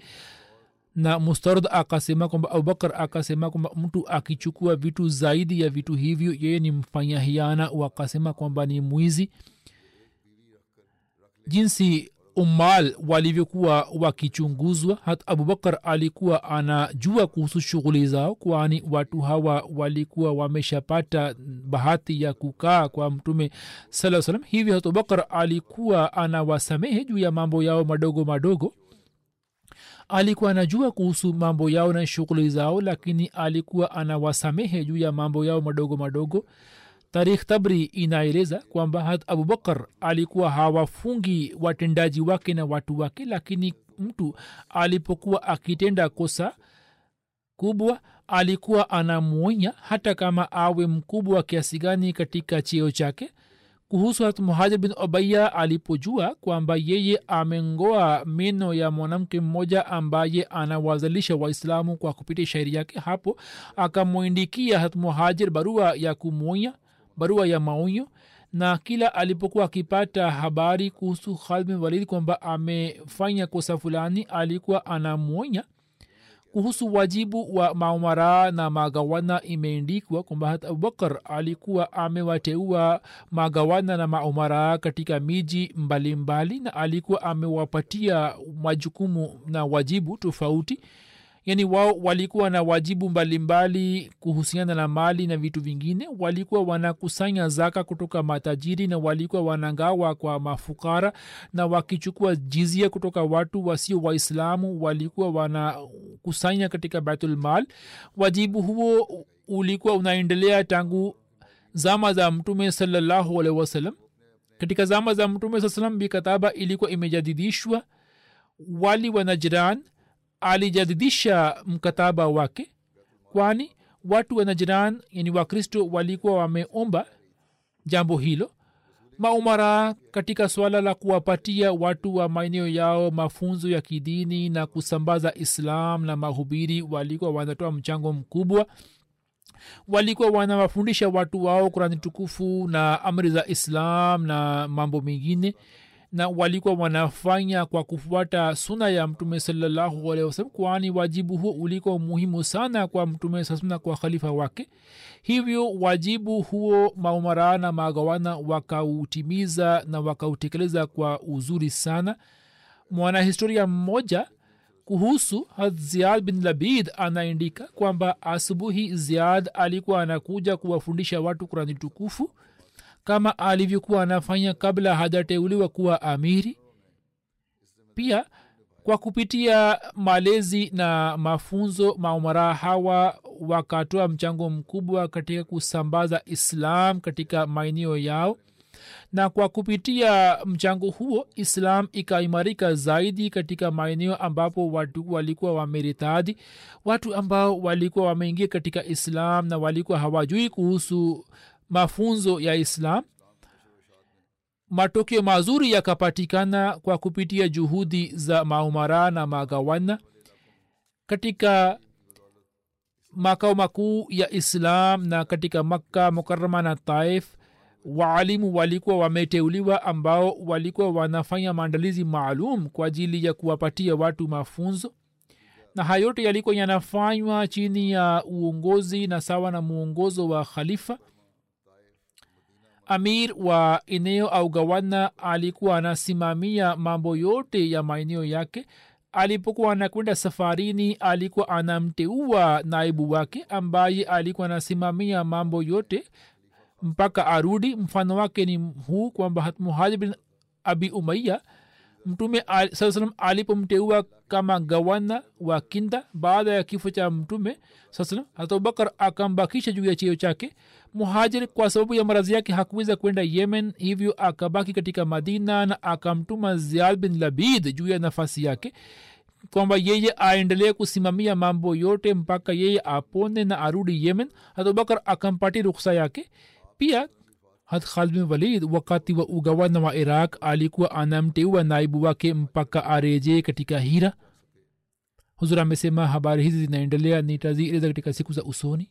Na mustarad akasema kwamba abubakar akasema kwamba mtu akichukua vitu zaidi ya vitu hivyo yeye ni mfanya hiana wakasema kwamba ni mwizi jinsi umal walivyokuwa wakichunguzwa hata abubakar alikuwa anajua kuhusu shughuli zao kwani watu hawa walikuwa wameshapata bahati ya kukaa kwa mtume saa salam hivyo hata abubakar alikuwa anawasamehe juu ya mambo yao madogo madogo. Alikuwa anajua kuhusu mambo yao na shughuli zao lakini alikuwa anawasamehe juu ya mambo yao madogo madogo tarikh tabri inaeleza kwamba hat abubakar alikuwa hawafungi watendaji wake na watu wake lakini mtu alipokuwa akitenda kosa kubwa alikuwa anamwonya hata kama awe mkubwa kiasi gani katika cheo chake. Kuhusu hat muhajir bin obaya alipojua kwamba yeye amengoa meno ya mwanamke mmoja ambaye anawazalisha waislamu kwa kupitia shairi yake hapo akamwindikia hat muhajir barua ya kumwonya barua ya maonyo na kila alipokuwa akipata habari kuhusu khalid walidi kwamba amefanya kosa fulani alikuwa anamwonya kuhusu wajibu wa maumara na magawana. Imeendikwa kwamba hata abubakar alikuwa amewateua magawana na maumara katika miji mbalimbali mbali, na alikuwa amewapatia majukumu na wajibu tofauti yaani wao walikuwa na wajibu mbalimbali mbali kuhusiana na mali na vitu vingine. Walikuwa wanakusanya zaka kutoka matajiri na walikuwa wanagawa kwa mafukara na wakichukua jizia kutoka watu wasio waislamu walikuwa wanakusanya katika baitulmal wajibu huo ulikuwa unaendelea tangu zama za mtume salallahu alehi wasalam katika zama za mtume saa salam bikataba ilikuwa imejadidishwa. Wali wa najran alijadidisha mkataba wake kwani watu wa najiran yani wakristo walikuwa wameomba jambo hilo. Maumara katika swala la kuwapatia watu wa maeneo yao mafunzo ya kidini na kusambaza islam na mahubiri walikuwa wanatoa mchango mkubwa. Walikuwa wanawafundisha watu wao kurani tukufu na amri za islam na mambo mengine na walikuwa wanafanya kwa kufuata suna ya mtume salallahu alehi wasalam kwani wajibu huo ulikuwa muhimu sana kwa mtume saa kwa khalifa wake. Hivyo wajibu huo maumara na magawana wakautimiza na wakautekeleza kwa uzuri sana. Mwanahistoria mmoja kuhusu ziad bin labid anaandika kwamba asubuhi ziad alikuwa anakuja kuwafundisha watu kurani tukufu kama alivyokuwa anafanya kabla hajateuliwa kuwa amiri? Pia kwa kupitia malezi na mafunzo maumara hawa wakatoa mchango mkubwa katika kusambaza islam katika maeneo yao. Na kwa kupitia mchango huo islam ikaimarika zaidi katika maeneo ambapo watu walikuwa wameritadi watu ambao walikuwa wameingia katika islam na walikuwa hawajui kuhusu mafunzo ya islam. Matokeo mazuri yakapatikana kwa kupitia juhudi za maumara na magawana. Katika makao makuu ya islam na katika makka mukarama na taif waalimu walikuwa wameteuliwa ambao walikuwa wanafanya maandalizi maalum kwa ajili ya kuwapatia watu mafunzo. Na hayote yote yalikuwa yanafanywa chini ya uongozi na sawa na muongozo wa khalifa amir wa eneo au gawana alikuwa anasimamia mambo yote ya maeneo yake. Alipokuwa anakwenda safarini alikuwa anamteua naibu wake ambaye alikuwa anasimamia mambo yote mpaka arudi. Mfano wake ni huu kwamba muhajir bin abi umaiya mtume saa salam alipomteua kama gawana wa kinda baada ya kifo cha mtume saa salam hata abubakar akambakisha juu ya cheo chake muhajir kwa sababu ya maradhi yake hakuweza kwenda yemen hivyo akabaki katika madina na akamtuma ziad bin labid juu ya nafasi yake kwamba yeye aendelee kusimamia mambo yote mpaka yeye apone na arudi yemen. Hatubakar akampatia ruksa yake. Pia hat khalid bin walid wakati wa ugawana wa iraq alikuwa anamteua naibu wake mpaka arejee katika hira. Huzur amesema habari hizi zinaendelea nitazieleza katika siku za usoni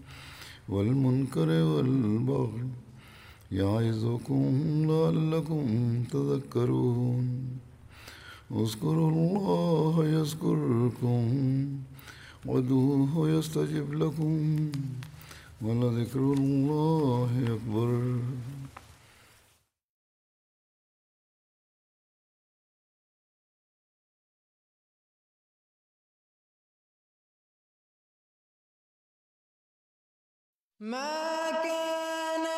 والمنکر والبغی یعظکم لعلکم تذکرون. اذکروا اللہ یذکرکم ودوہ یستجب لکم ولذکر اللہ اکبر.
ما كان